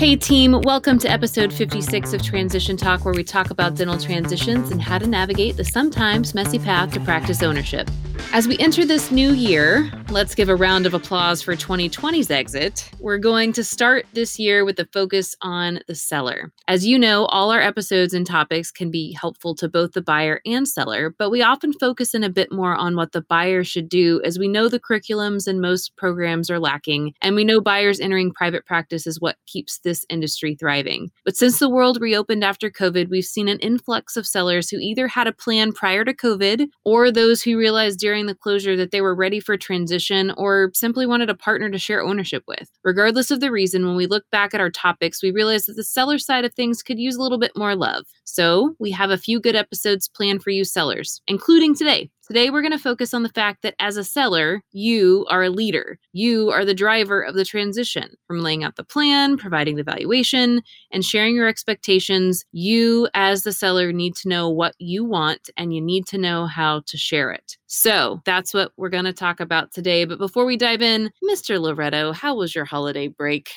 Hey, team, welcome to episode 56 of Transition Talk, where we talk about dental transitions and how to navigate the sometimes messy path to practice ownership. As we enter this new year, let's give a round of applause for 2020's exit. We're going to start this year with a focus on the seller. As you know, all our episodes and topics can be helpful to both the buyer and seller, but we often focus in a bit more on what the buyer should do as we know the curriculums and most programs are lacking, and we know buyers entering private practice is what keeps this industry thriving. But since the world reopened after COVID, we've seen an influx of sellers who either had a plan prior to COVID or those who realized during during the closure that they were ready for transition or simply wanted a partner to share ownership with. Regardless of the reason, when we look back at our topics, we realize that the seller side of things could use a little bit more love. So, we have a few good episodes planned for you sellers, including today. Today, we're going to focus on the fact that as a seller, you are a leader. You are the driver of the transition. From laying out the plan, providing the valuation, and sharing your expectations, you, as the seller, need to know what you want and you need to know how to share it. So, that's what we're going to talk about today. But before we dive in, Mr. Loretto, how was your holiday break?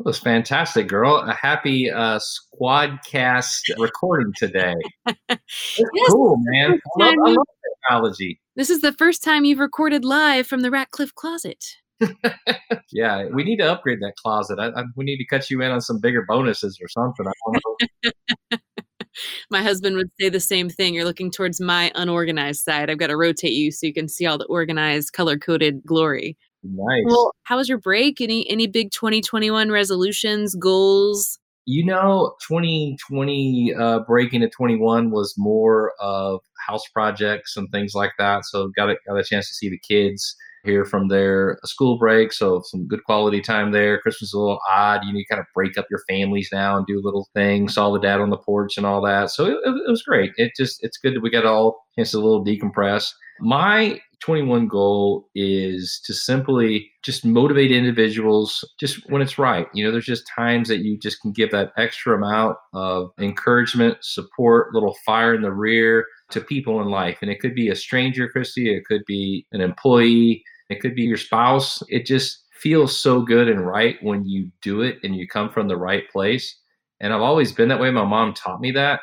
It was fantastic, girl. A happy uh, SquadCast recording today. It's yes, cool, man. I love, I love, technology. This is the first time you've recorded live from the Ratcliffe closet. yeah, we need to upgrade that closet. I, I, we need to cut you in on some bigger bonuses or something. my husband would say the same thing. You're looking towards my unorganized side. I've got to rotate you so you can see all the organized, color coded glory. Nice. Well, how was your break? Any any big 2021 resolutions, goals? You know, 2020 uh, break into 21 was more of house projects and things like that. So got a, got a chance to see the kids here from their school break. So some good quality time there. Christmas is a little odd. You need to kind of break up your families now and do little things. Saw the dad on the porch and all that. So it, it was great. It just it's good that we got all chance to a little decompress. My 21 goal is to simply just motivate individuals just when it's right. You know, there's just times that you just can give that extra amount of encouragement, support, little fire in the rear to people in life. And it could be a stranger, Christy, it could be an employee, it could be your spouse. It just feels so good and right when you do it and you come from the right place. And I've always been that way. My mom taught me that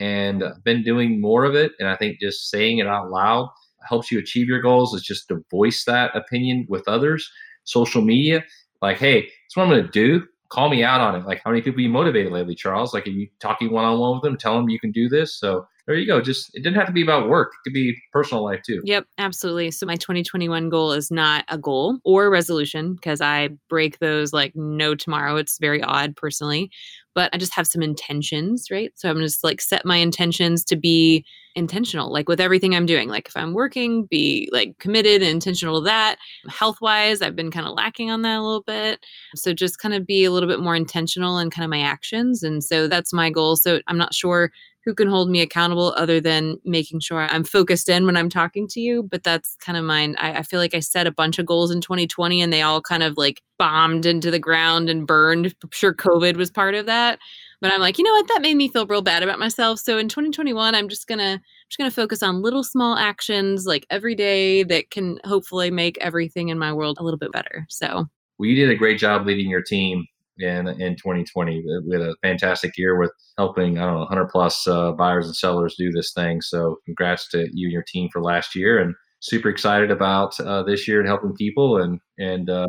and I've been doing more of it. And I think just saying it out loud helps you achieve your goals is just to voice that opinion with others. Social media, like, hey, that's what I'm going to do. Call me out on it. Like, how many people you motivated lately, Charles? Like, are you talking one on one with them? Tell them you can do this. So there you go. Just it didn't have to be about work. It could be personal life too. Yep, absolutely. So my 2021 goal is not a goal or a resolution because I break those like no tomorrow. It's very odd personally, but I just have some intentions, right? So I'm just like set my intentions to be intentional, like with everything I'm doing. Like if I'm working, be like committed and intentional to that. Health wise, I've been kind of lacking on that a little bit. So just kind of be a little bit more intentional in kind of my actions. And so that's my goal. So I'm not sure who can hold me accountable other than making sure I'm focused in when I'm talking to you. But that's kind of mine. I, I, feel like I set a bunch of goals in 2020 and they all kind of like bombed into the ground and burned. I'm sure COVID was part of that. But I'm like, you know what? That made me feel real bad about myself. So in 2021, I'm just gonna I'm just gonna focus on little small actions like every day that can hopefully make everything in my world a little bit better. So well, you did a great job leading your team in in 2020. We had a fantastic year with helping I don't know 100 plus uh, buyers and sellers do this thing. So congrats to you and your team for last year, and super excited about uh, this year and helping people and and uh,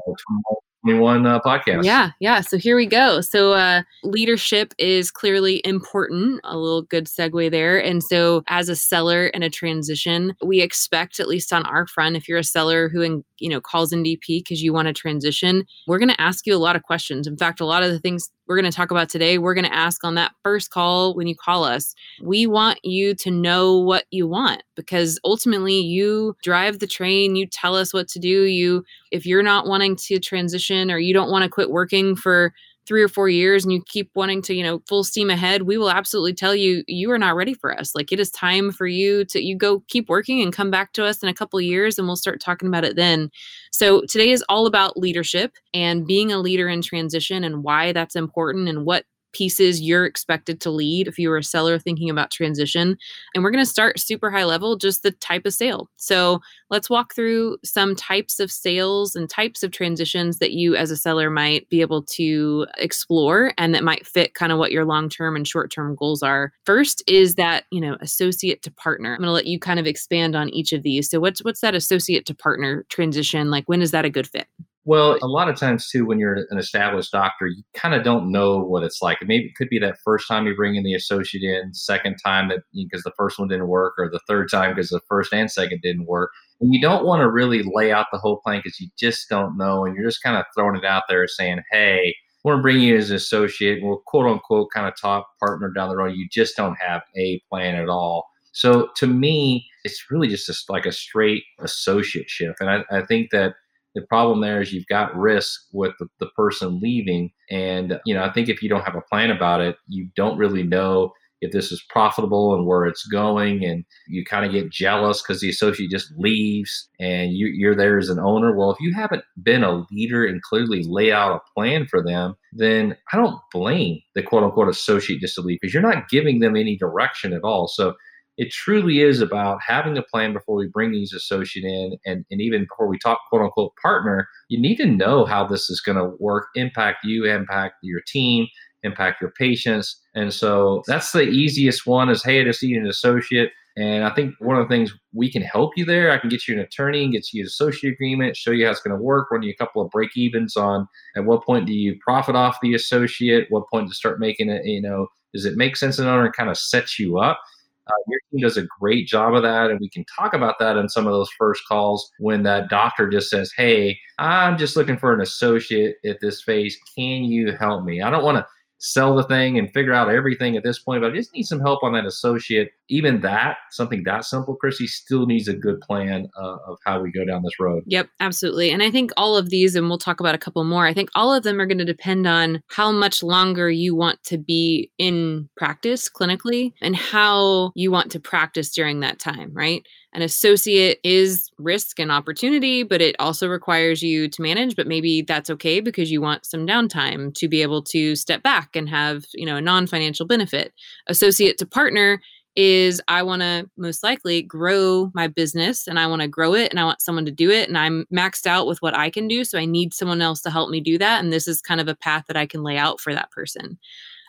21 uh, podcast. Yeah, yeah. So here we go. So uh, leadership is clearly important. A little good segue there. And so as a seller in a transition, we expect at least on our front, if you're a seller who in, you know calls in DP because you want to transition, we're going to ask you a lot of questions. In fact, a lot of the things we're going to talk about today, we're going to ask on that first call when you call us. We want you to know what you want because ultimately you drive the train, you tell us what to do. You if you're not wanting to transition or you don't want to quit working for three or four years and you keep wanting to, you know, full steam ahead, we will absolutely tell you you are not ready for us. Like it is time for you to you go keep working and come back to us in a couple years and we'll start talking about it then. So today is all about leadership and being a leader in transition and why that's important and what pieces you're expected to lead if you were a seller thinking about transition. And we're going to start super high level, just the type of sale. So let's walk through some types of sales and types of transitions that you as a seller might be able to explore and that might fit kind of what your long term and short term goals are. First is that, you know, associate to partner. I'm going to let you kind of expand on each of these. So what's what's that associate to partner transition? Like when is that a good fit? Well, a lot of times too, when you're an established doctor, you kind of don't know what it's like. Maybe it could be that first time you bring in the associate in, second time that because the first one didn't work, or the third time because the first and second didn't work. And you don't want to really lay out the whole plan because you just don't know, and you're just kind of throwing it out there saying, "Hey, we're going to bring you as an associate, we'll quote unquote kind of top partner down the road." You just don't have a plan at all. So to me, it's really just a, like a straight associate shift, and I, I think that the problem there is you've got risk with the, the person leaving. And, you know, I think if you don't have a plan about it, you don't really know if this is profitable and where it's going. And you kind of get jealous because the associate just leaves and you, you're there as an owner. Well, if you haven't been a leader and clearly lay out a plan for them, then I don't blame the quote unquote associate just to leave because you're not giving them any direction at all. So it truly is about having a plan before we bring these associate in and, and even before we talk quote unquote partner you need to know how this is going to work impact you impact your team impact your patients. And so that's the easiest one is hey i just need an associate. And i think one of the things we can help you there i can get you an attorney and get you an associate agreement show you how it's going to work run you a couple of break evens on at what point do you profit off the associate what point to start making it you know does it make sense in order and kind of set you up uh, your team does a great job of that. And we can talk about that in some of those first calls when that doctor just says, Hey, I'm just looking for an associate at this phase. Can you help me? I don't want to sell the thing and figure out everything at this point, but I just need some help on that associate. Even that, something that simple, Chrissy, still needs a good plan uh, of how we go down this road. Yep, absolutely. And I think all of these, and we'll talk about a couple more, I think all of them are going to depend on how much longer you want to be in practice clinically and how you want to practice during that time, right? An associate is risk and opportunity, but it also requires you to manage. But maybe that's okay because you want some downtime to be able to step back and have, you know, a non-financial benefit. Associate to partner is I want to most likely grow my business and I want to grow it and I want someone to do it and I'm maxed out with what I can do so I need someone else to help me do that and this is kind of a path that I can lay out for that person.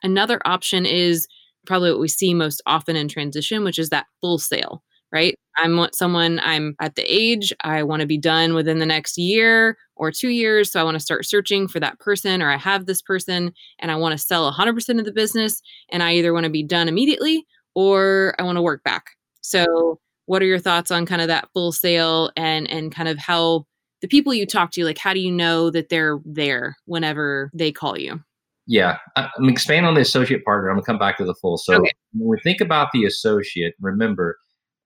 Another option is probably what we see most often in transition which is that full sale right? I'm someone, I'm at the age, I want to be done within the next year or two years. So I want to start searching for that person, or I have this person and I want to sell 100% of the business. And I either want to be done immediately or I want to work back. So, what are your thoughts on kind of that full sale and and kind of how the people you talk to like how do you know that they're there whenever they call you yeah i'm expand on the associate partner i'm gonna come back to the full so okay. when we think about the associate remember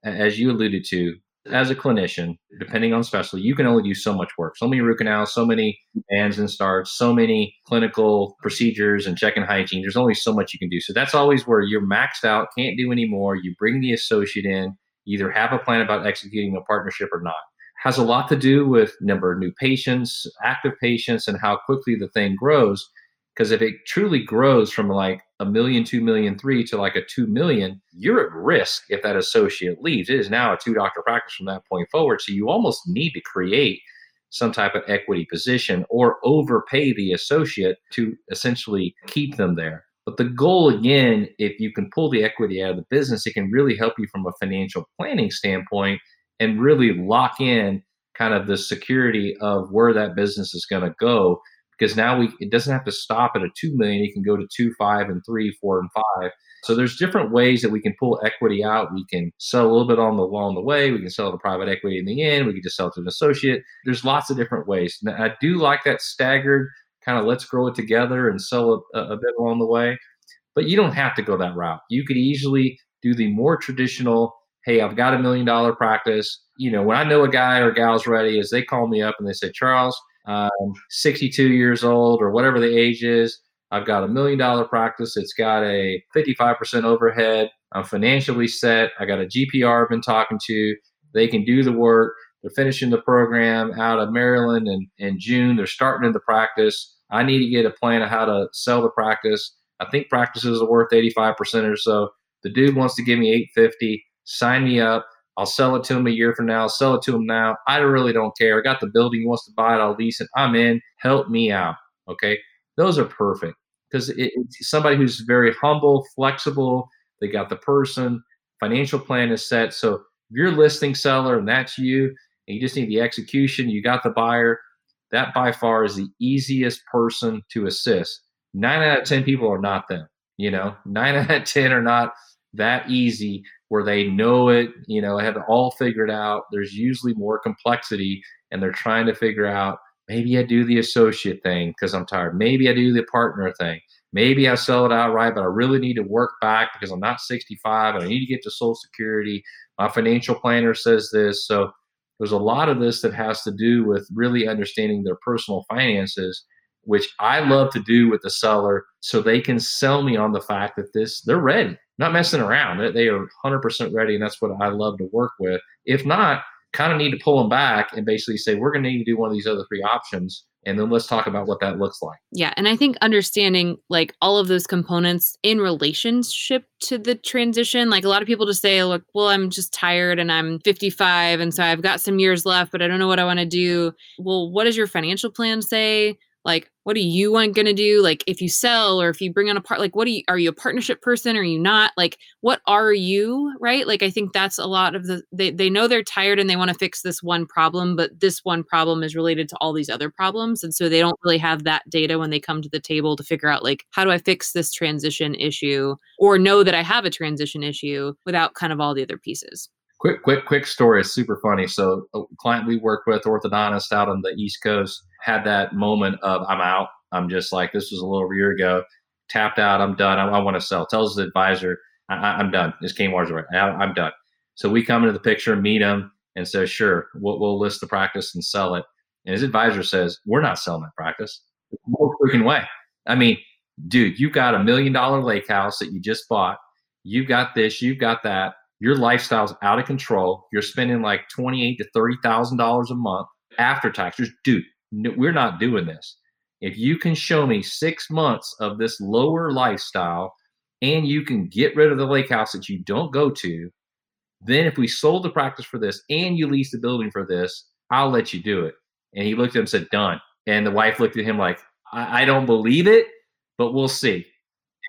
as you alluded to, as a clinician, depending on specialty, you can only do so much work. So many root canals, so many bands and starts, so many clinical procedures and check and hygiene. There's only so much you can do. So that's always where you're maxed out, can't do anymore. You bring the associate in, either have a plan about executing a partnership or not. Has a lot to do with number of new patients, active patients, and how quickly the thing grows. Because if it truly grows from like a million, two million, three to like a two million, you're at risk if that associate leaves. It is now a two doctor practice from that point forward. So you almost need to create some type of equity position or overpay the associate to essentially keep them there. But the goal, again, if you can pull the equity out of the business, it can really help you from a financial planning standpoint and really lock in kind of the security of where that business is going to go because now we it doesn't have to stop at a two million. You can go to two, five, and three, four, and five. So there's different ways that we can pull equity out. We can sell a little bit on the along the way. We can sell to private equity in the end. We can just sell to an associate. There's lots of different ways. Now, I do like that staggered kind of let's grow it together and sell a, a bit along the way. But you don't have to go that route. You could easily do the more traditional. Hey, I've got a million dollar practice. You know, when I know a guy or gal's ready, is they call me up and they say, Charles, um, 62 years old or whatever the age is. I've got a million dollar practice. It's got a 55% overhead. I'm financially set. I got a GPR I've been talking to. They can do the work. They're finishing the program out of Maryland in, in June. They're starting in the practice. I need to get a plan of how to sell the practice. I think practices are worth 85% or so. The dude wants to give me 850. Sign me up. I'll sell it to him a year from now. I'll sell it to him now. I really don't care. I got the building. He wants to buy it. I'll lease it. I'm in. Help me out. Okay. Those are perfect because it, it's somebody who's very humble, flexible. They got the person. Financial plan is set. So if you're listing seller and that's you, and you just need the execution, you got the buyer. That by far is the easiest person to assist. Nine out of 10 people are not them. You know, nine out of 10 are not that easy where they know it, you know, have it all figured out. There's usually more complexity and they're trying to figure out maybe I do the associate thing because I'm tired. Maybe I do the partner thing. Maybe I sell it outright, but I really need to work back because I'm not 65 and I need to get to Social Security. My financial planner says this. So there's a lot of this that has to do with really understanding their personal finances which I love to do with the seller so they can sell me on the fact that this they're ready, not messing around. They are 100% ready, and that's what I love to work with. If not, kind of need to pull them back and basically say we're going to need to do one of these other three options and then let's talk about what that looks like. Yeah, and I think understanding like all of those components in relationship to the transition, like a lot of people just say, look, well, I'm just tired and I'm 55 and so I've got some years left, but I don't know what I want to do. Well, what does your financial plan say? Like what are you going to do? Like if you sell or if you bring on a part like what are you are you a partnership person? Or are you not? Like what are you right? Like i think that's a lot of the they, they know they're tired and they want to fix this one problem but this one problem is related to all these other problems and so they don't really have that data when they come to the table to figure out like how do i fix this transition issue or know that i have a transition issue without kind of all the other pieces quick quick quick story is super funny so a client we work with orthodontist out on the east coast had that moment of I'm out. I'm just like this was a little year ago. Tapped out. I'm done. I, I want to sell. Tells his advisor, I, am done. This game wars right. I, I'm done. So we come into the picture, meet him, and says, sure, we'll, we'll list the practice and sell it. And his advisor says, we're not selling that practice. No freaking way. I mean, dude, you've got a million dollar lake house that you just bought. You've got this. You've got that. Your lifestyle's out of control. You're spending like twenty-eight to thirty thousand dollars a month after taxes, dude no, we're not doing this. If you can show me six months of this lower lifestyle and you can get rid of the lake house that you don't go to, then if we sold the practice for this and you lease the building for this, I'll let you do it. And he looked at him and said, done. And the wife looked at him like, I, I don't believe it, but we'll see.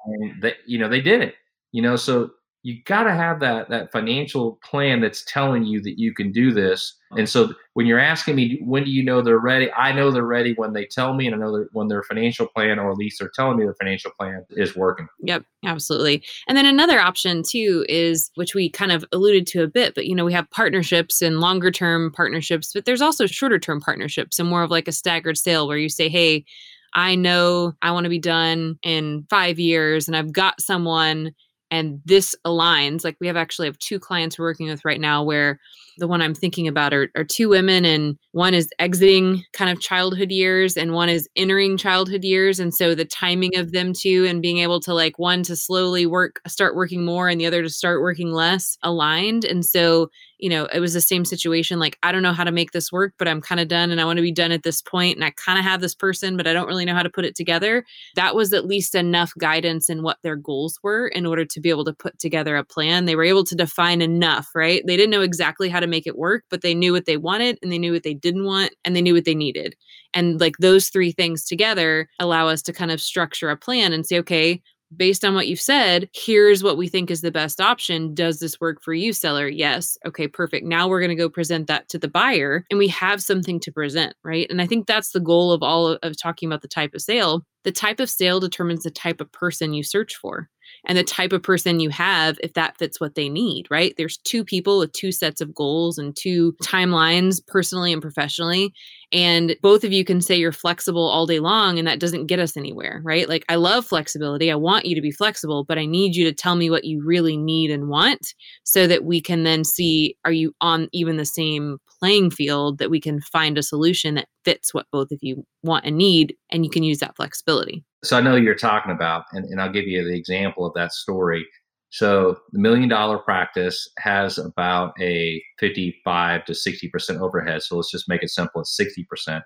And they, you know, they did it. You know, so you got to have that that financial plan that's telling you that you can do this. And so when you're asking me when do you know they're ready, I know they're ready when they tell me, and I know that when their financial plan, or at least they're telling me their financial plan is working. Yep, absolutely. And then another option too is which we kind of alluded to a bit, but you know we have partnerships and longer term partnerships, but there's also shorter term partnerships and more of like a staggered sale where you say, hey. I know I want to be done in five years, and I've got someone and this aligns like we have actually have two clients we're working with right now where the one i'm thinking about are, are two women and one is exiting kind of childhood years and one is entering childhood years. And so the timing of them two and being able to like one to slowly work start working more and the other to start working less aligned. And so you know, it was the same situation. Like, I don't know how to make this work, but I'm kind of done and I want to be done at this point, And I kind of have this person, but I don't really know how to put it together. That was at least enough guidance in what their goals were in order to be able to put together a plan. They were able to define enough, right? They didn't know exactly how to make it work, but they knew what they wanted and they knew what they didn't want and they knew what they needed. And like those three things together allow us to kind of structure a plan and say, okay, based on what you've said, here's what we think is the best option. Does this work for you, seller? Yes. Okay, perfect. Now we're going to go present that to the buyer and we have something to present, right? And I think that's the goal of all of, of talking about the type of sale. The type of sale determines the type of person you search for and the type of person you have if that fits what they need, right? There's two people with two sets of goals and two timelines, personally and professionally. And both of you can say you're flexible all day long, and that doesn't get us anywhere, right? Like, I love flexibility. I want you to be flexible, but I need you to tell me what you really need and want so that we can then see are you on even the same playing field that we can find a solution that fits what both of you want and need, and you can use that flexibility. So I know you're talking about, and, and I'll give you the example of that story. So the million dollar practice has about a 55 to 60% overhead. So let's just make it simple. It's 60%.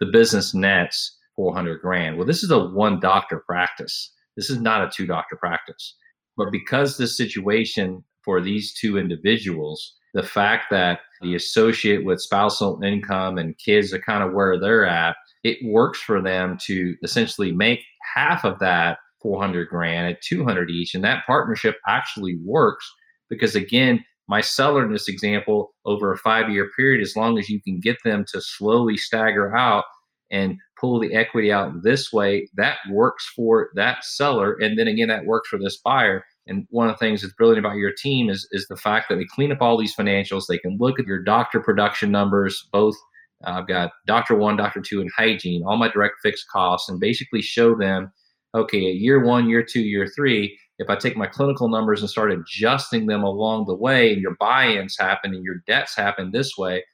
The business nets 400 grand. Well, this is a one doctor practice. This is not a two doctor practice. But because this situation for these two individuals, the fact that the associate with spousal income and kids are kind of where they're at, it works for them to essentially make half of that 400 grand at 200 each. And that partnership actually works because, again, my seller in this example, over a five year period, as long as you can get them to slowly stagger out and pull the equity out this way, that works for that seller. And then again, that works for this buyer. And one of the things that's brilliant about your team is, is the fact that they clean up all these financials. They can look at your doctor production numbers, both uh, I've got doctor one, doctor two, and hygiene, all my direct fixed costs, and basically show them, okay, year one, year two, year three, if I take my clinical numbers and start adjusting them along the way, and your buy-ins happen and your debts happen this way,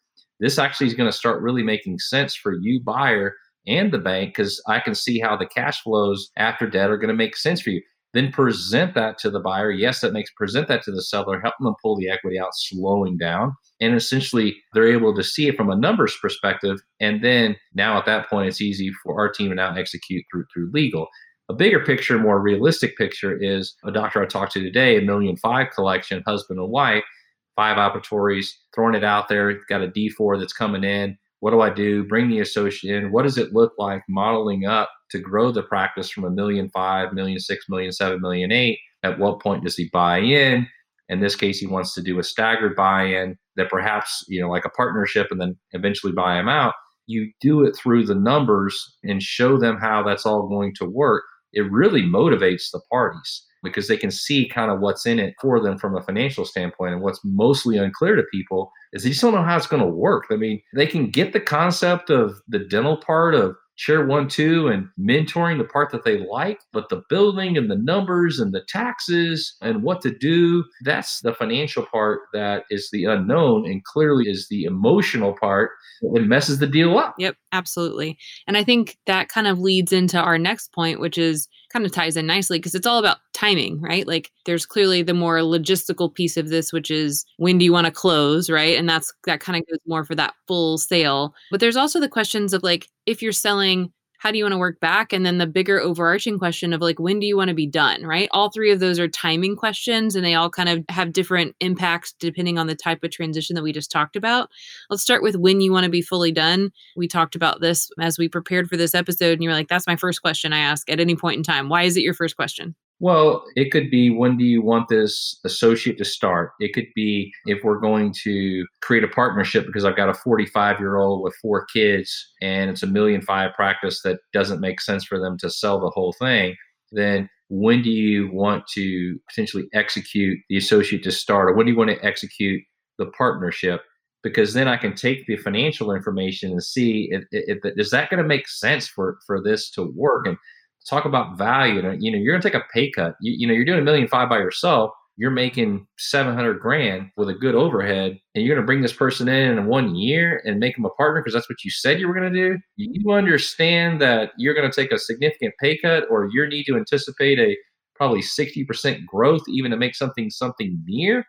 this actually is going to start really making sense for you buyer and the bank because I can see how the cash flows after debt are going to make sense for you. Then present that to the buyer. Yes, that makes present that to the seller, helping them pull the equity out, slowing down. And essentially, they're able to see it from a numbers perspective. And then now at that point, it's easy for our team to now execute through through legal. A bigger picture, more realistic picture is a doctor I talked to today, a million five collection, husband and wife, five operatories, throwing it out there, got a D4 that's coming in. What do I do? Bring the associate in. What does it look like modeling up to grow the practice from a million five, million six, million seven, million eight? At what point does he buy in? In this case, he wants to do a staggered buy-in that perhaps, you know, like a partnership and then eventually buy him out. You do it through the numbers and show them how that's all going to work. It really motivates the parties because they can see kind of what's in it for them from a financial standpoint. And what's mostly unclear to people is they just don't know how it's going to work. I mean, they can get the concept of the dental part of share one, two, and mentoring the part that they like, but the building and the numbers and the taxes and what to do, that's the financial part that is the unknown and clearly is the emotional part that messes the deal up. Yep, absolutely. And I think that kind of leads into our next point, which is kind of ties in nicely because it's all about timing, right? Like there's clearly the more logistical piece of this, which is when do you want to close, right? And that's that kind of goes more for that full sale. But there's also the questions of like if you're selling how do you want to work back and then the bigger overarching question of like when do you want to be done right all three of those are timing questions and they all kind of have different impacts depending on the type of transition that we just talked about let's start with when you want to be fully done we talked about this as we prepared for this episode and you're like that's my first question i ask at any point in time why is it your first question well, it could be when do you want this associate to start? It could be if we're going to create a partnership because I've got a 45 year old with four kids and it's a million five practice that doesn't make sense for them to sell the whole thing. Then when do you want to potentially execute the associate to start? Or when do you want to execute the partnership? Because then I can take the financial information and see if, if, if is that going to make sense for for this to work and talk about value. You know, you're going to take a pay cut. You, you know, you're doing a million five by yourself. You're making 700 grand with a good overhead, and you're going to bring this person in in one year and make them a partner because that's what you said you were going to do. You understand that you're going to take a significant pay cut, or you need to anticipate a probably 60% growth even to make something something near.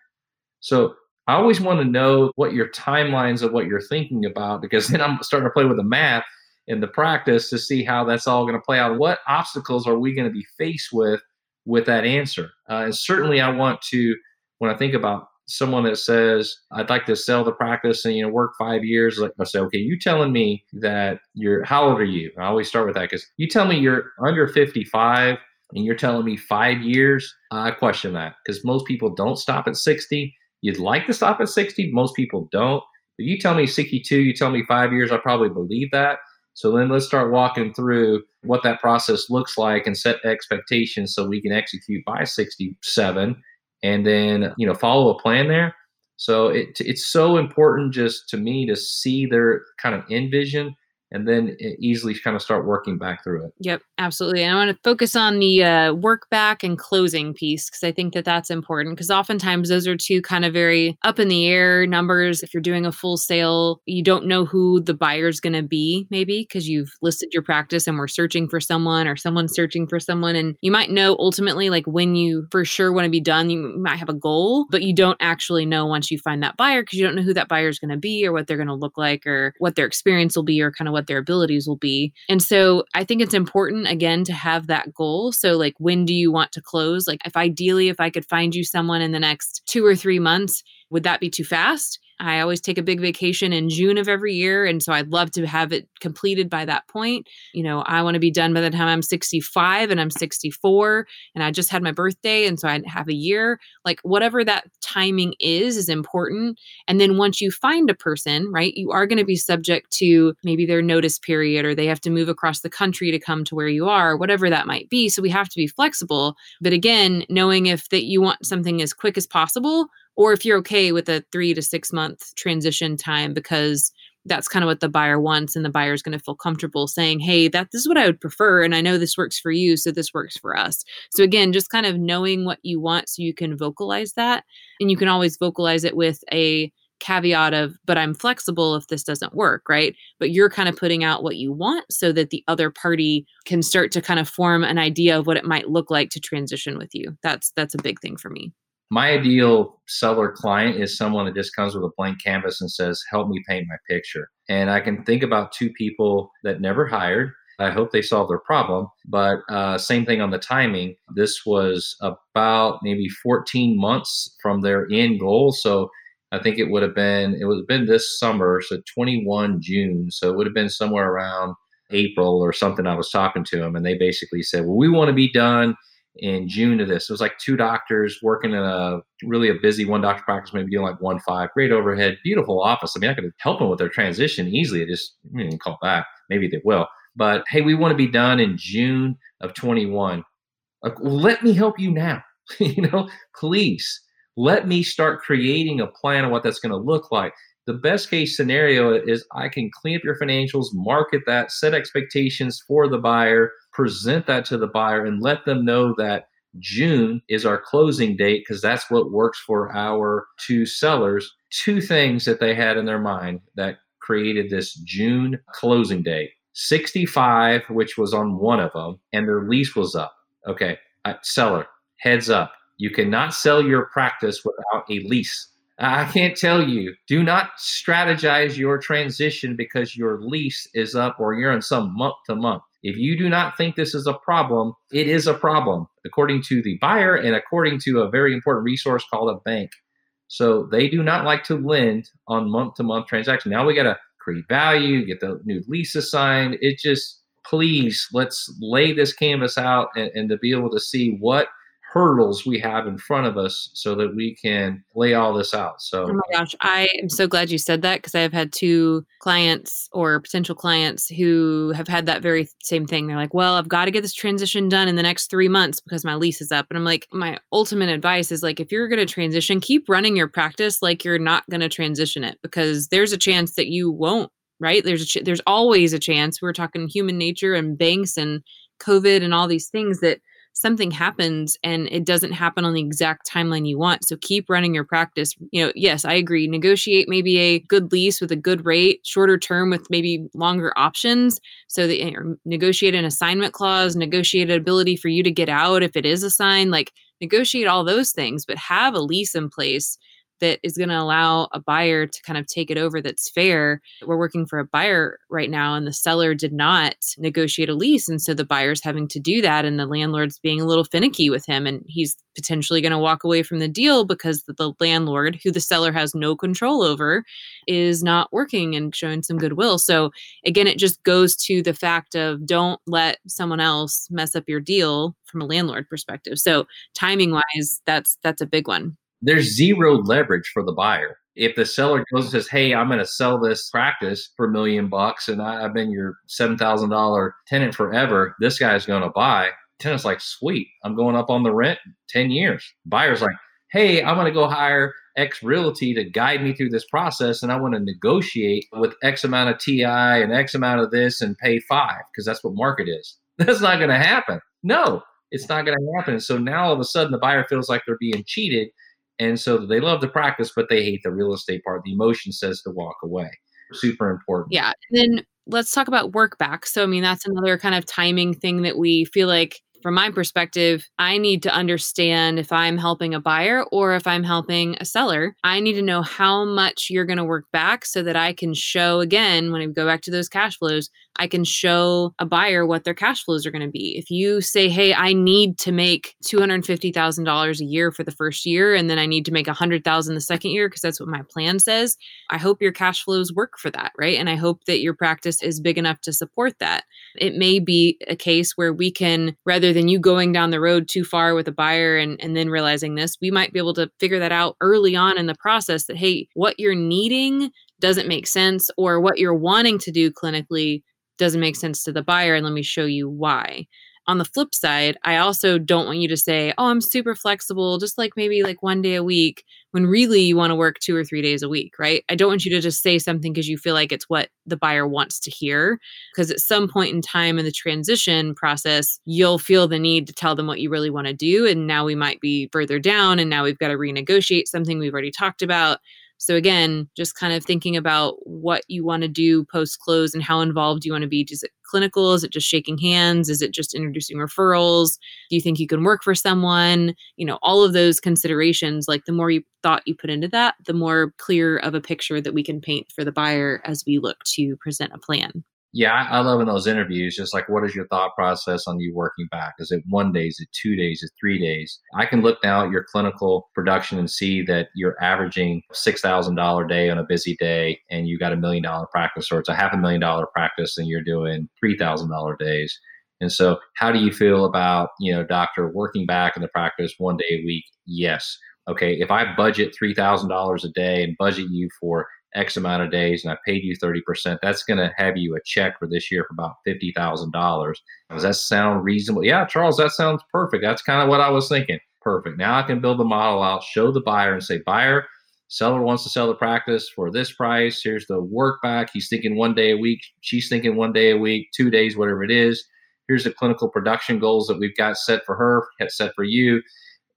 So I always want to know what your timelines of what you're thinking about because then I'm starting to play with the math in the practice to see how that's all going to play out. What obstacles are we going to be faced with with that answer? Uh, and certainly, I want to when I think about someone that says I'd like to sell the practice and you know work five years. Like I say, okay, you telling me that you're how old are you? I always start with that because you tell me you're under 55 and you're telling me five years. I question that because most people don't stop at 60. You'd like to stop at 60. Most people don't. But you tell me 62, you tell me five years, I probably believe that. So then let's start walking through what that process looks like and set expectations so we can execute by 67 and then, you know, follow a plan there. So it, it's so important just to me to see their kind of envision and then easily kind of start working back through it. Yep, absolutely. And I want to focus on the uh, work back and closing piece because I think that that's important because oftentimes those are two kind of very up in the air numbers. If you're doing a full sale, you don't know who the buyer's going to be, maybe because you've listed your practice and we're searching for someone or someone's searching for someone. And you might know ultimately, like when you for sure want to be done, you might have a goal, but you don't actually know once you find that buyer because you don't know who that buyer is going to be or what they're going to look like or what their experience will be or kind of what what their abilities will be. And so I think it's important again to have that goal. So like when do you want to close? Like if ideally if I could find you someone in the next 2 or 3 months, would that be too fast? I always take a big vacation in June of every year. And so I'd love to have it completed by that point. You know, I want to be done by the time I'm 65 and I'm 64 and I just had my birthday. And so I have a year. Like whatever that timing is, is important. And then once you find a person, right, you are going to be subject to maybe their notice period or they have to move across the country to come to where you are, whatever that might be. So we have to be flexible. But again, knowing if that you want something as quick as possible or if you're okay with a three to six month transition time because that's kind of what the buyer wants and the buyer is going to feel comfortable saying hey that this is what i would prefer and i know this works for you so this works for us. So again just kind of knowing what you want so you can vocalize that and you can always vocalize it with a caveat of but i'm flexible if this doesn't work right? But you're kind of putting out what you want so that the other party can start to kind of form an idea of what it might look like to transition with you. That's that's a big thing for me my ideal seller client is someone that just comes with a blank canvas and says, Help me paint my picture. And I can think about two people that never hired. I hope they solve their problem. But uh, same thing on the timing. This was about maybe 14 months from their end goal. So I think it would have been it would have been this summer, so 21 June. So it would have been somewhere around April or something. I was talking to them, and they basically said, "Well, we want to be done in June of this. It was like two doctors working in a really a busy one doctor practice, maybe doing like one five, great overhead, beautiful office. I mean, I could help them with their transition easily. I just I mean, call back. Maybe they will. But hey, we want to be done in June of 21. Like, well, let me help you now. you know, please let me start creating a plan of what that's going to look like. The best case scenario is I can clean up your financials, market that, set expectations for the buyer, present that to the buyer and let them know that June is our closing date because that's what works for our two sellers. Two things that they had in their mind that created this June closing date 65, which was on one of them, and their lease was up. Okay, uh, seller, heads up. You cannot sell your practice without a lease. I can't tell you. Do not strategize your transition because your lease is up or you're in some month to month. If you do not think this is a problem, it is a problem, according to the buyer and according to a very important resource called a bank. So they do not like to lend on month to month transaction. Now we got to create value, get the new lease assigned. It just, please, let's lay this canvas out and, and to be able to see what hurdles we have in front of us so that we can lay all this out. So, oh my gosh, I am so glad you said that because I have had two clients or potential clients who have had that very same thing. They're like, well, I've got to get this transition done in the next three months because my lease is up. And I'm like, my ultimate advice is like, if you're going to transition, keep running your practice like you're not going to transition it because there's a chance that you won't right there's a ch- there's always a chance we're talking human nature and banks and covid and all these things that something happens and it doesn't happen on the exact timeline you want. So keep running your practice. You know, yes, I agree. Negotiate maybe a good lease with a good rate, shorter term with maybe longer options. So that eh, you negotiate an assignment clause, negotiate an ability for you to get out if it is assigned, like negotiate all those things, but have a lease in place that is going to allow a buyer to kind of take it over that's fair. We're working for a buyer right now, and the seller did not negotiate a lease. And so the buyer's having to do that, and the landlord's being a little finicky with him. And he's potentially going to walk away from the deal because the landlord, who the seller has no control over, is not working and showing some goodwill. So again, it just goes to the fact of don't let someone else mess up your deal from a landlord perspective. So timing wise, that's that's a big one there's zero leverage for the buyer. If the seller goes and says, "Hey, I'm going to sell this practice for a million bucks, and I, have been your seven thousand dollar tenant forever," this guy's going to buy. Tenant's like, "Sweet, I'm going up on the rent ten years." Buyer's like, "Hey, I'm going to go hire X Realty to guide me through this process, and I want to negotiate with X amount of TI and X amount of this and pay five because that's what market is." That's not going to happen. No, it's not going to happen. So now all of a sudden the buyer feels like they're being cheated and so they love to practice, but they hate the real estate part. The emotion says to walk away. Super important. Yeah. And then let's talk about work back. So, I mean, that's another kind of timing thing that we feel like from my perspective, I need to understand if I'm helping a buyer or if I'm helping a seller. I need to know how much you're going to work back so that I can show again, when I go back to those cash flows, I can show a buyer what their cash flows are going to be. If you say, "Hey, I need to make $250,000 a year for the first year and then I need to make 100,000 the second year because that's what my plan says." I hope your cash flows work for that, right? And I hope that your practice is big enough to support that. It may be a case where we can rather than you going down the road too far with a buyer and and then realizing this, we might be able to figure that out early on in the process that hey, what you're needing doesn't make sense or what you're wanting to do clinically doesn't make sense to the buyer and let me show you why on the flip side i also don't want you to say oh i'm super flexible just like maybe like one day a week when really you want to work two or three days a week right? I don't want you to just say something because you feel like it's what the buyer wants to hear because at some point in time in the transition process you'll feel the need to tell them what you really want to do and now we might be further down and now we've got to renegotiate something we've already talked about so again, just kind of thinking about what you want to do post close and how involved you want to be. Is it clinical? Is it just shaking hands? Is it just introducing referrals? Do you think you can work for someone? You know, all of those considerations, like the more you thought you put into that, the more clear of a picture that we can paint for the buyer as we look to present a plan yeah, I, I, love in those interviews, just like, what is your thought process on you working back? Is it one day? Is it two days? Is it three days? I can look now at your clinical production and see that you're averaging $6,000 a day on a busy day and you got a million dollar practice, or it's a half a million dollar practice and you're doing $3,000 days. And so, how do you feel about, you know, doctor working back in the practice one day a week? Yes. Okay. If I budget $3,000 a day and budget you for X amount of days and I paid you 30%, that's going to have you a check for this year for about $50,000. Does that sound reasonable? Yeah, Charles, that sounds perfect. That's kind of what I was thinking. Perfect. Now I can build the model out, show the buyer and say, buyer, seller wants to sell the practice for this price. Here's the work back. He's thinking one day a week. She's thinking one day a week, two days, whatever it is. Here's the clinical production goals that we've got set for her, set for you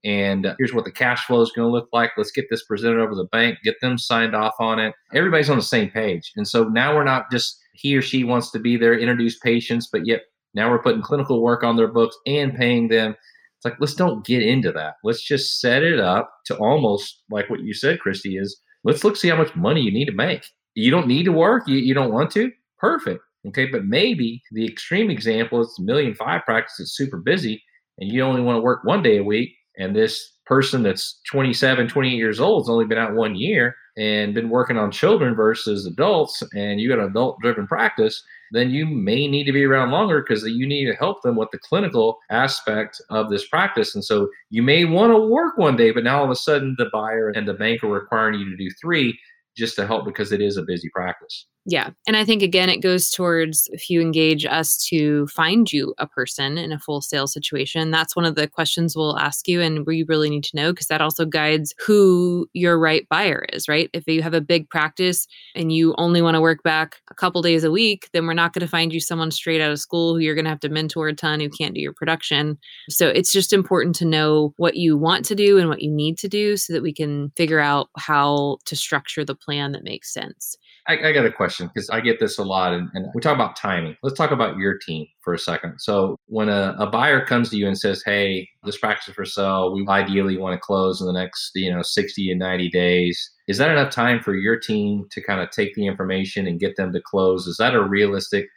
and here's what the cash flow is going to look like. Let's get this presented over the bank, get them signed off on it. Everybody's on the same page. And so now we're not just he or she wants to be there, introduce patients, but yet now we're putting clinical work on their books and paying them. It's like, let's don't get into that. Let's just set it up to almost like what you said, Christy, is let's look see how much money you need to make. You don't need to work, you, you don't want to. Perfect. Okay. But maybe the extreme example is a million five practice is super busy and you only want to work one day a week and this person that's 27 28 years old has only been out one year and been working on children versus adults and you got an adult driven practice then you may need to be around longer because you need to help them with the clinical aspect of this practice. And so you may want to work one day but now all of a sudden the buyer and the bank are requiring you to do three just to help because it is a busy practice yeah. And I think again, it goes towards if you engage us to find you a person in a full sale situation, that's one of the questions we'll ask you. And we really need to know because that also guides who your right buyer is, right? If you have a big practice and you only want to work back a couple days a week, then we're not going to find you someone straight out of school who you're going to have to mentor a ton who can't do your production. So it's just important to know what you want to do and what you need to do so that we can figure out how to structure the plan that makes sense. I, I got a question because I get this a lot, and, and, we talk about timing. Let's talk about your team for a second. So, when a, a buyer comes to you and says, "Hey, this practice for sale. We ideally want to close in the next, you know, sixty and ninety days," is that enough time for your team to kind of take the information and get them to close? Is that a realistic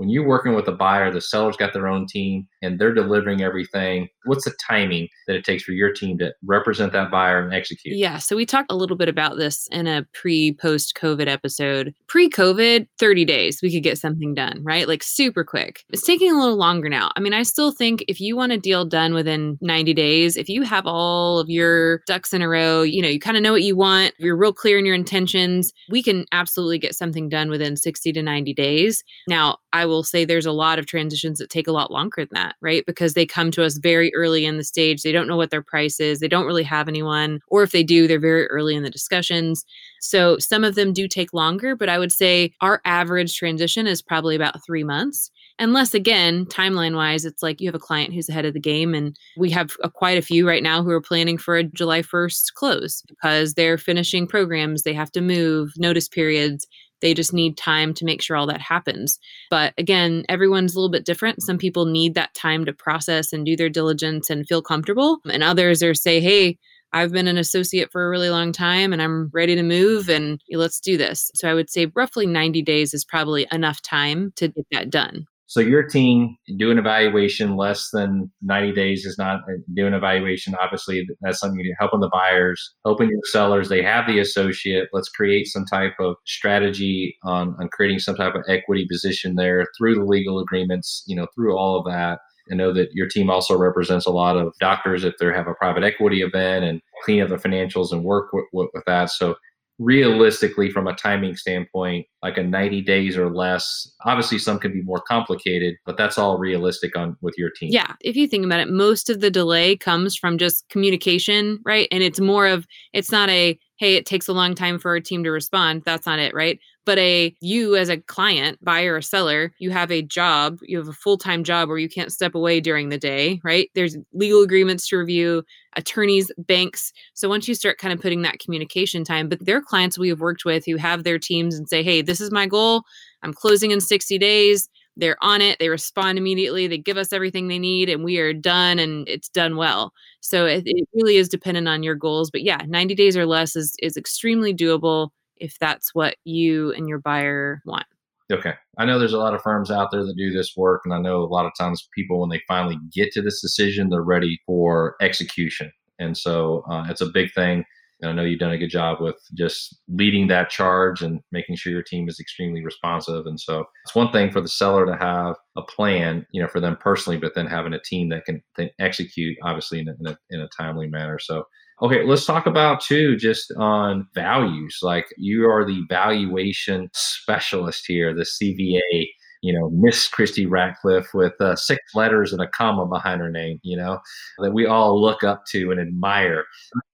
when you're working with a buyer, the seller's got their own team and they're delivering everything. What's the timing that it takes for your team to represent that buyer and execute? Yeah. So we talked a little bit about this in a pre post COVID episode. Pre COVID, 30 days, we could get something done, right? Like super quick. It's taking a little longer now. I mean, I still think if you want a deal done within 90 days, if you have all of your ducks in a row, you know, you kind of know what you want, you're real clear in your intentions, we can absolutely get something done within 60 to 90 days. Now, I will say there's a lot of transitions that take a lot longer than that, right? Because they come to us very early in the stage. They don't know what their price is. They don't really have anyone. Or if they do, they're very early in the discussions. So some of them do take longer, but I would say our average transition is probably about three months. Unless, again, timeline wise, it's like you have a client who's ahead of the game. And we have a, quite a few right now who are planning for a July 1st close because they're finishing programs, they have to move, notice periods They just need time to make sure all that happens. But again, everyone's a little bit different. Some people need that time to process and do their diligence and feel comfortable. And others are say, hey, I've been an associate for a really long time and I'm ready to move and let's do this. So I would say roughly 90 days is probably enough time to get that done. So your team do an evaluation less than 90 days is not uh, doing evaluation. Obviously, that's something you do. Helping the buyers, helping your sellers. They have the associate. Let's create some type of strategy on, on creating some type of equity position there through the legal agreements, you know, through all of that. I know that your team also represents a lot of doctors if they have a private equity event and clean up the financials and work with, with that. So realistically from a timing standpoint like a 90 days or less obviously some can be more complicated but that's all realistic on with your team. Yeah if you think about it most of the delay comes from just communication right? And it's more of it's not a hey it takes a long time for our team to respond that's not it right? But a you as a client buyer or seller you have a job you have a full-time job where you can't step away during the day right? There's legal agreements to review attorneys banks. So once you start kind of putting that communication time but there are clients we have worked with who have their teams and say hey this is my goal. I'm closing in 60 days they're on it they respond immediately they give us everything they need and we are done and it's done well so it, it really is dependent on your goals but yeah 90 days or less is is extremely doable if that's what you and your buyer want. Okay. I know there's a lot of firms out there that do this work. And I know a lot of times people, when they finally get to this decision, they're ready for execution. And so uh, it's a big thing. And I know you've done a good job with just leading that charge and making sure your team is extremely responsive. And so it's one thing for the seller to have a plan, you know, for them personally, but then having a team that can, execute, obviously, in a, in a, in a timely manner. So Okay, let's talk about too just on values. Like you are the valuation specialist here, the CVA you know, Miss Christy Ratcliffe with uh, six letters and a comma behind her name, you know, that we all look up to and admire.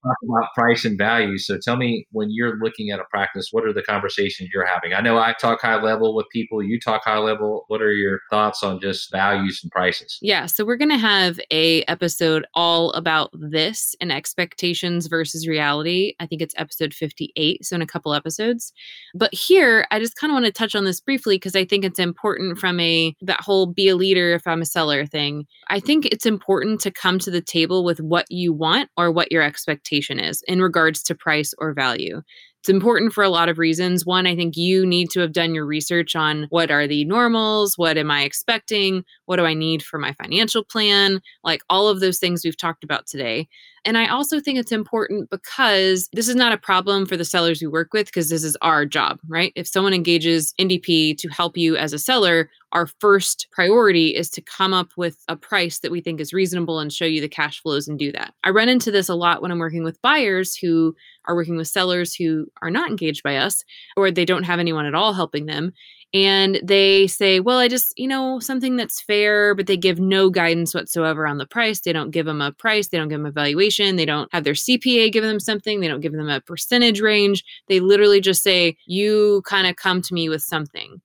talk about price and value. So tell me, when you're looking at a practice, what are the conversations you're having? I know I talk high level with people, you talk high level. What are your thoughts on just values and prices? Yeah, so we're going to have a episode all about this and expectations versus reality. I think it's episode 58, so in a couple episodes. But here, I just kind of want to touch on this briefly because I think it's important important from a that whole be a leader if I'm a seller thing. I think it's important to come to the table with what you want or what your expectation is in regards to price or value. It's important for a lot of reasons. One, I think you need to have done your research on what are the normals, what am I expecting, what do I need for my financial plan, like all of those things we've talked about today. And I also think it's important because this is not a problem for the sellers we work with because this is our job, right? If someone engages NDP to help you as a seller, our first priority is to come up with a price that we think is reasonable and show you the cash flows and do that. I run into this a lot when I'm working with buyers who are working with sellers who are not engaged by us or they don't have anyone at all helping them and they say, well, I just, you know, something that's fair, but they give no guidance whatsoever on the price. They don't give them a price, they don't give them a valuation, they don't have their CPA give them something, they don't give them a percentage range. They literally just say, you kind of come to me with something.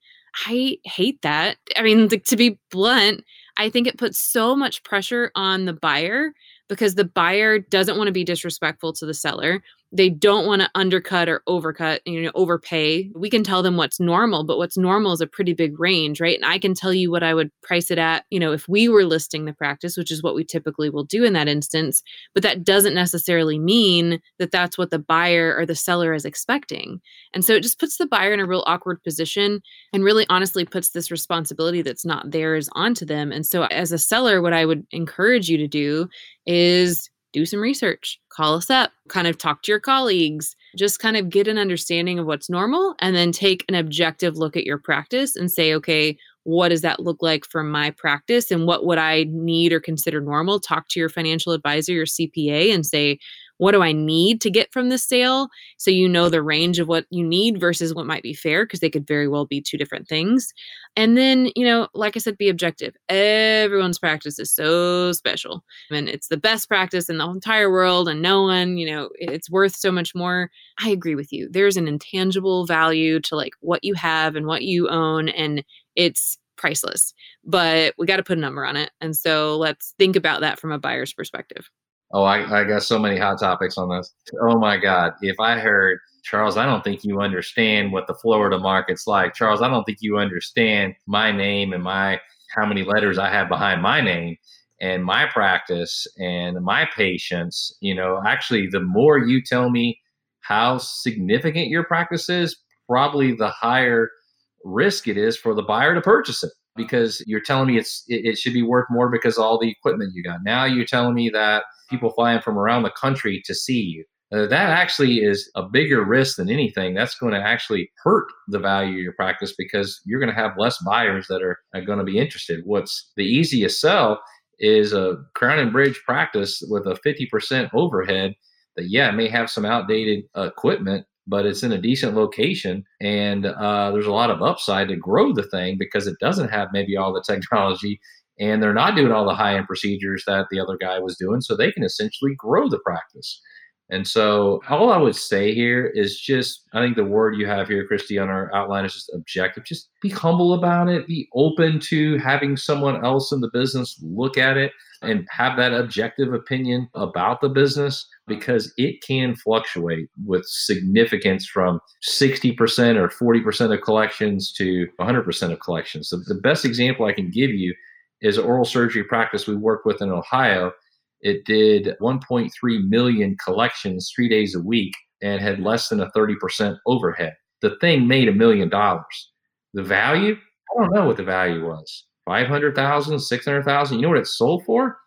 I hate that. I mean, to be blunt, I think it puts so much pressure on the buyer because the buyer doesn't want to be disrespectful to the seller they don't want to undercut or overcut, you know, overpay. We can tell them what's normal, but what's normal is a pretty big range, right? And I can tell you what I would price it at, you know, if we were listing the practice, which is what we typically will do in that instance. But that doesn't necessarily mean that that's what the buyer or the seller is expecting. And so it just puts the buyer in a real awkward position and really honestly puts this responsibility that's not theirs onto them. And so as a seller, what I would encourage you to do is do some research, call us up, kind of talk to your colleagues, just kind of get an understanding of what's normal, and then take an objective look at your practice and say, okay, what does that look like for my practice and what would I need or consider normal? Talk to your financial advisor, your CPA, and say, what do I need to get from this sale? So you know the range of what you need versus what might be fair, because they could very well be two different things. And then, you know, like I said, be objective. Everyone's practice is so special. and it's the best practice in the entire world, and no one, you know, it's worth so much more. I agree with you. There's an intangible value to like what you have and what you own, and it's priceless. But we got to put a number on it. And so let's think about that from a buyer's perspective. Oh, I, I got so many hot topics on this. Oh my God. If I heard, Charles, I don't think you understand what the Florida market's like. Charles, I don't think you understand my name and my how many letters I have behind my name and my practice and my patients. You know, actually, the more you tell me how significant your practice is, probably the higher risk it is for the buyer to purchase it because you're telling me it's it, it, should be worth more because all the equipment you got. Now you're telling me that people flying from around the country to see you. Uh, that actually is a bigger risk than anything. That's going to actually hurt the value of your practice because you're going to have less buyers that are, are going to be interested. What's the easiest sell is a crown and bridge practice with a 50% overhead that, yeah, may have some outdated equipment, but it's in a decent location and uh, there's a lot of upside to grow the thing because it doesn't have maybe all the technology and they're not doing all the high end procedures that the other guy was doing so they can essentially grow the practice and so all i would say here is just i think the word you have here christy on our outline is just objective just be humble about it be open to having someone else in the business look at it and have that objective opinion about the business because it can fluctuate with significance from 60% or 40% of collections to 100% of collections. So the best example I can give you is oral surgery practice we work with in Ohio. It did 1.3 million collections three days a week and had less than a 30% overhead. The thing made a million dollars. The value, I don't know what the value was. 500,000, 600,000. You know what it sold for?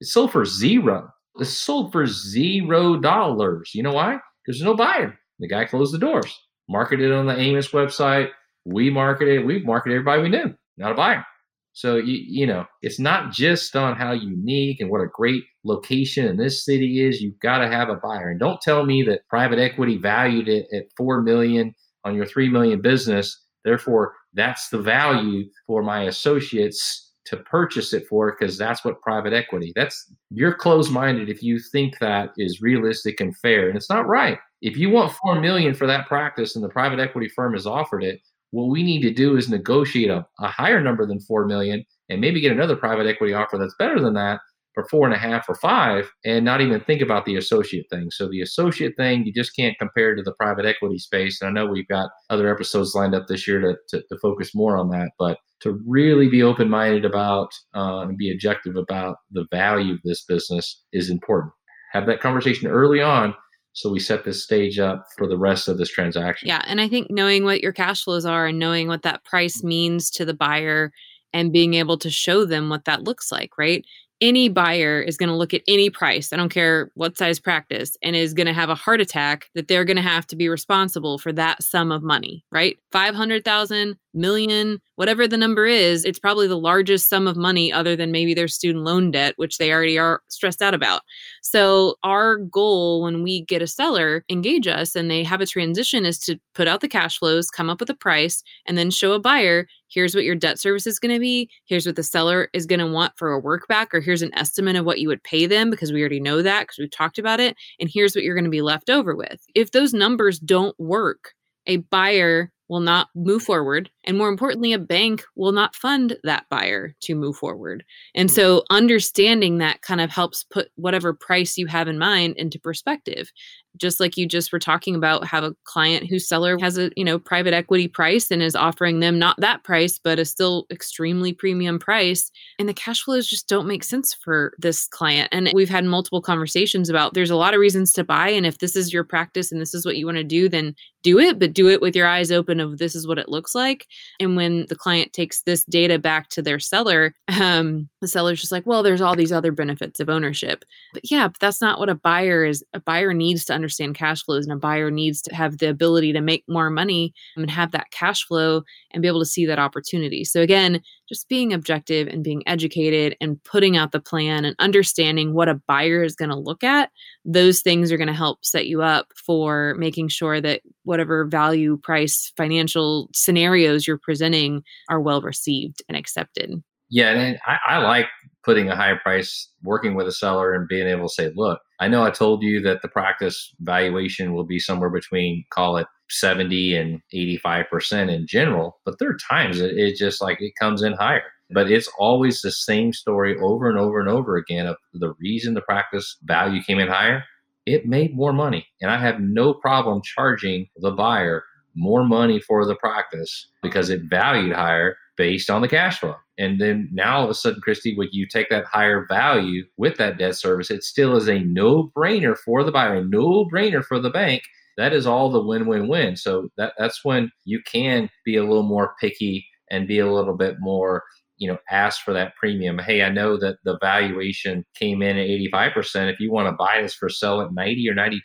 It sold for zero. It sold for zero dollars. You know why? Because there's no buyer. The guy closed the doors. Marketed on the Amos website. We marketed. We marketed everybody we knew. Not a buyer. So you you know it's not just on how unique and what a great location in this city is. You've got to have a buyer. And don't tell me that private equity valued it at four million on your three million business. Therefore, that's the value for my associates to purchase it for because that's what private equity that's you're closed-minded if you think that is realistic and fair and it's not right if you want 4 million for that practice and the private equity firm has offered it what we need to do is negotiate a, a higher number than 4 million and maybe get another private equity offer that's better than that for four and a half or five and not even think about the associate thing. So the associate thing, you just can't compare to the private equity space. And I know we've got other episodes lined up this year to, to, to focus more on that, but to really be open-minded about uh, and be objective about the value of this business is important. Have that conversation early on so we set this stage up for the rest of this transaction. Yeah. And I think knowing what your cash flows are and knowing what that price means to the buyer and being able to show them what that looks like, right? any buyer is going to look at any price, I don't care what size practice, and is going to have a heart attack that they're going to have to be responsible for that sum of money, right? 500,000, million, whatever the number is, it's probably the largest sum of money other than maybe their student loan debt, which they already are stressed out about. So, our goal when we get a seller engage us and they have a transition is to put out the cash flows, come up with a price, and then show a buyer here's what your debt service is going to be. Here's what the seller is going to want for a work back, or here's an estimate of what you would pay them because we already know that because we've talked about it. And here's what you're going to be left over with. If those numbers don't work, a buyer will not move forward. And more importantly, a bank will not fund that buyer to move forward. And mm. so understanding that kind of helps put whatever price you have in mind into perspective just like you just were talking about have a client whose seller has a you know private equity price and is offering them not that price but a still extremely premium price and the cash flows just don't make sense for this client and we've had multiple conversations about there's a lot of reasons to buy and if this is your practice and this is what you want to do then do it but do it with your eyes open of this is what it looks like and when the client takes this data back to their seller um, the seller's just like well there's all these other benefits of ownership but yeah but that's not what a buyer is a buyer needs to understand cash flows and a buyer needs to have the ability to make more money and have that cash flow and be able to see that opportunity. So again, just being objective and being educated and putting out the plan and understanding what a buyer is going to look at, those things are going to help set you up for making sure that whatever value, price, financial scenarios you're presenting are well received and accepted. Yeah, and I, I like putting a higher price, working with a seller, and being able to say, look, I know I told you that the practice valuation will be somewhere between, call it 70 and 85% in general, but there are times it, it just like it comes in higher. But it's always the same story over and over and over again of the reason the practice value came in higher. It made more money. And I have no problem charging the buyer more money for the practice because it valued higher based on the cash flow. And then now all of a sudden, Christy, when you take that higher value with that debt service, it still is a no brainer for the buyer, a no brainer for the bank. That is all the win win win. So that, that's when you can be a little more picky and be a little bit more, you know, ask for that premium. Hey, I know that the valuation came in at 85%. If you want to buy this for sell at 90 or 92%,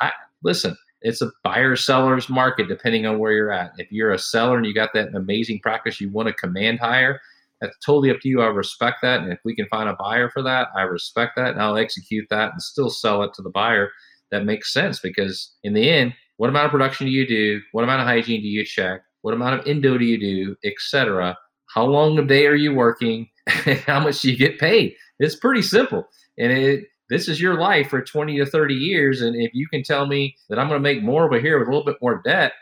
I, listen, it's a buyer seller's market depending on where you're at. If you're a seller and you got that amazing practice you want to command higher, that's totally up to you. I respect that. And if we can find a buyer for that, I respect that and I'll execute that and still sell it to the buyer. That makes sense because in the end, what amount of production do you do? What amount of hygiene do you check? What amount of endo do you do, etc. How long a day are you working? and how much do you get paid? It's pretty simple. And it this is your life for 20 to 30 years. And if you can tell me that I'm going to make more over here with a little bit more debt,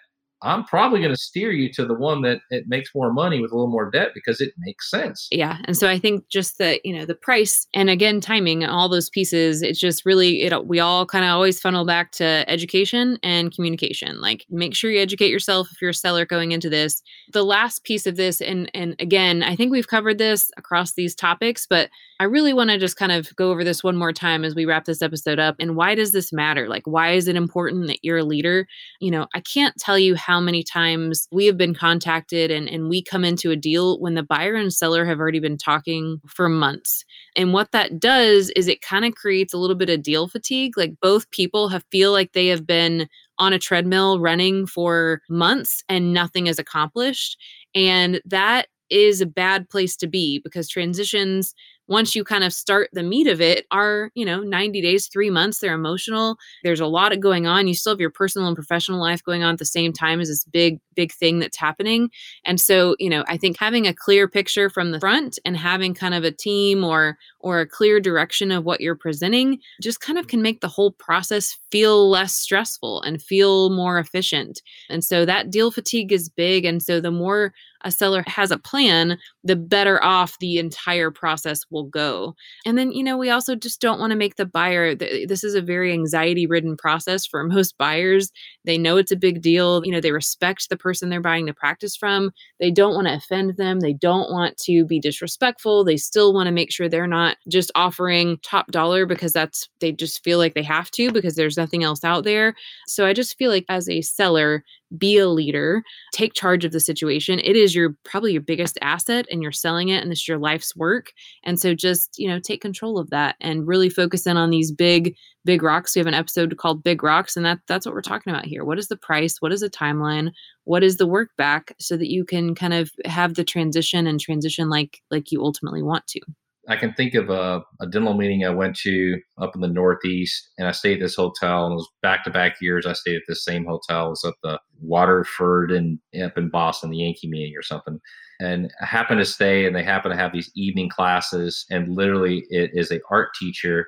I'm probably going to steer you to the one that it makes more money with a little more debt because it makes sense. Yeah. And so I think just the, you know, the price and again, timing and all those pieces, it's just really, it, we all kind of always funnel back to education and communication. Like make sure you educate yourself if you're a seller going into this. The last piece of this, and, and again, I think we've covered this across these topics, but I really want to just kind of go over this one more time as we wrap this episode up. And why does this matter? Like, why is it important that you're a leader? You know, I can't tell you how many times we have been contacted and, and we come into a deal when the buyer and seller have already been talking for months. And what that does is it kind of creates a little bit of deal fatigue. Like both people have feel like they have been on a treadmill running for months and nothing is accomplished. And that is a bad place to be because transitions once you kind of start the meat of it are you know 90 days three months they're emotional there's a lot of going on you still have your personal and professional life going on at the same time as this big big thing that's happening. And so you know i think having a clear picture from the front and having kind of a team or or a clear direction of what you're presenting just kind of can make the whole process feel less stressful and feel more efficient. And so that deal fatigue is big. And so the more a seller has a plan, the better off the entire process will go. And then, you know, we also just don't want to make the buyer, this is a very anxiety ridden process for most buyers. They know it's a big deal. You know, they respect the person they're buying the practice from. They don't want to offend them. They don't want to be disrespectful. They still want to make sure they're not just offering top dollar because that's, they just feel like they have to because there's nothing else out there. So I just feel like as a seller, be a leader, take charge of the situation. It is your probably your biggest asset and you're selling it and this is your life's work. And so just, you know, take control of that and really focus in on these big big rocks. We have an episode called Big Rocks and that that's what we're talking about here. What is the price? What is the timeline? What is the work back so that you can kind of have the transition and transition like like you ultimately want to. I can think of a, a, dental meeting I went to up in the Northeast, and I stayed at this hotel. And it was back to back years. I stayed at this same hotel. It was up the Waterford and up in Boston, the Yankee meeting or something. And I happened to stay, and they happen to have these evening classes. And literally, it is a art teacher.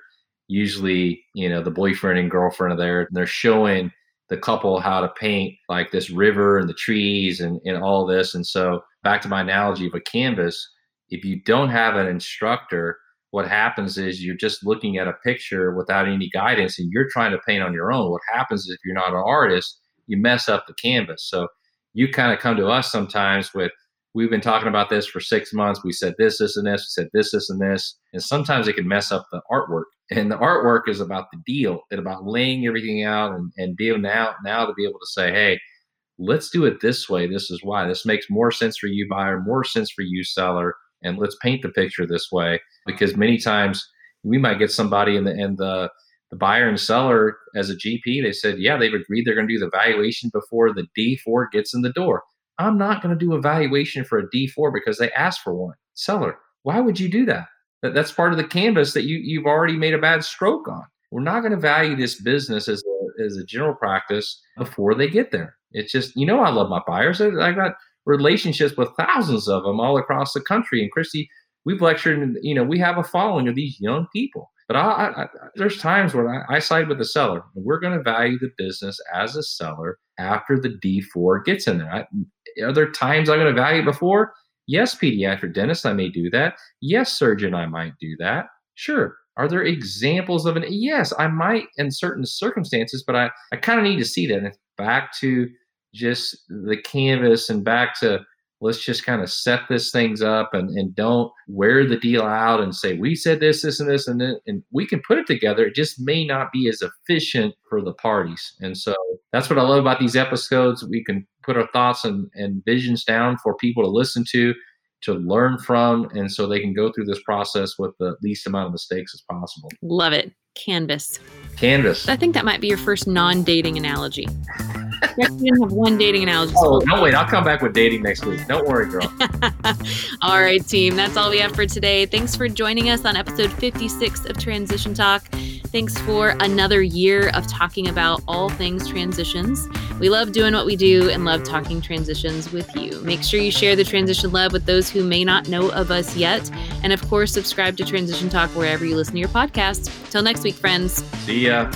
Usually, you know, the boyfriend and girlfriend are there. And they're showing the couple how to paint like this river and the trees and, and all this. And so, back to my analogy of a canvas if you don't have an instructor, what happens is you're just looking at a picture without any guidance and you're trying to paint on your own. What happens is if you're not an artist, you mess up the canvas. So you kind of come to us sometimes with, we've been talking about this for six months. We said this, this, and this. We said this, this, and this. And sometimes it can mess up the artwork. And the artwork is about the deal and about laying everything out and, and being now, now to be able to say, hey, let's do it this way. This is why. This makes more sense for you, buyer, more sense for you, seller and let's paint the picture this way because many times we might get somebody in the in the the buyer and seller as a GP, they said, yeah, they've agreed they're going to do the valuation before the D4 gets in the door. I'm not going to do a valuation for a D4 because they asked for one. Seller, why would you do that? that that's part of the canvas that you, you've already made a bad stroke on. We're not going to value this business as a, as a general practice before they get there. It's just, you know, I love my buyers. I got relationships with thousands of them all across the country. And Christy, we've lectured, you know, we have a following of these young people. But I, I, there's times where I, I side with the seller. We're going to value the business as a seller after the D4 gets in there. I, are there times I'm going to value before? Yes, pediatric dentist, I may do that. Yes, surgeon, I might do that. Sure. Are there examples of an yes, I might in certain circumstances, but I, I kind of need to see that. And back to just the canvas and back to let's just kind of set this things up and, and don't wear the deal out and say we said this this and this and then and we can put it together. It just may not be as efficient for the parties. And so that's what i love about these episodes. We can put our thoughts and, and visions down for people to listen to to learn from and so they can go through this process with the least amount of mistakes as possible. Love it. Canvas. Canvas. I think that might be your first non-dating analogy didn't have one dating analogy. Oh, no, wait. I'll come back with dating next week. Don't worry, girl. all right, team. That's all we have for today. Thanks for joining us on episode 56 of Transition Talk. Thanks for another year of talking about all things transitions. We love doing what we do and love talking transitions with you. Make sure you share the transition love with those who may not know of us yet. And of course, subscribe to Transition Talk wherever you listen to your podcasts. Till next week, friends. See ya.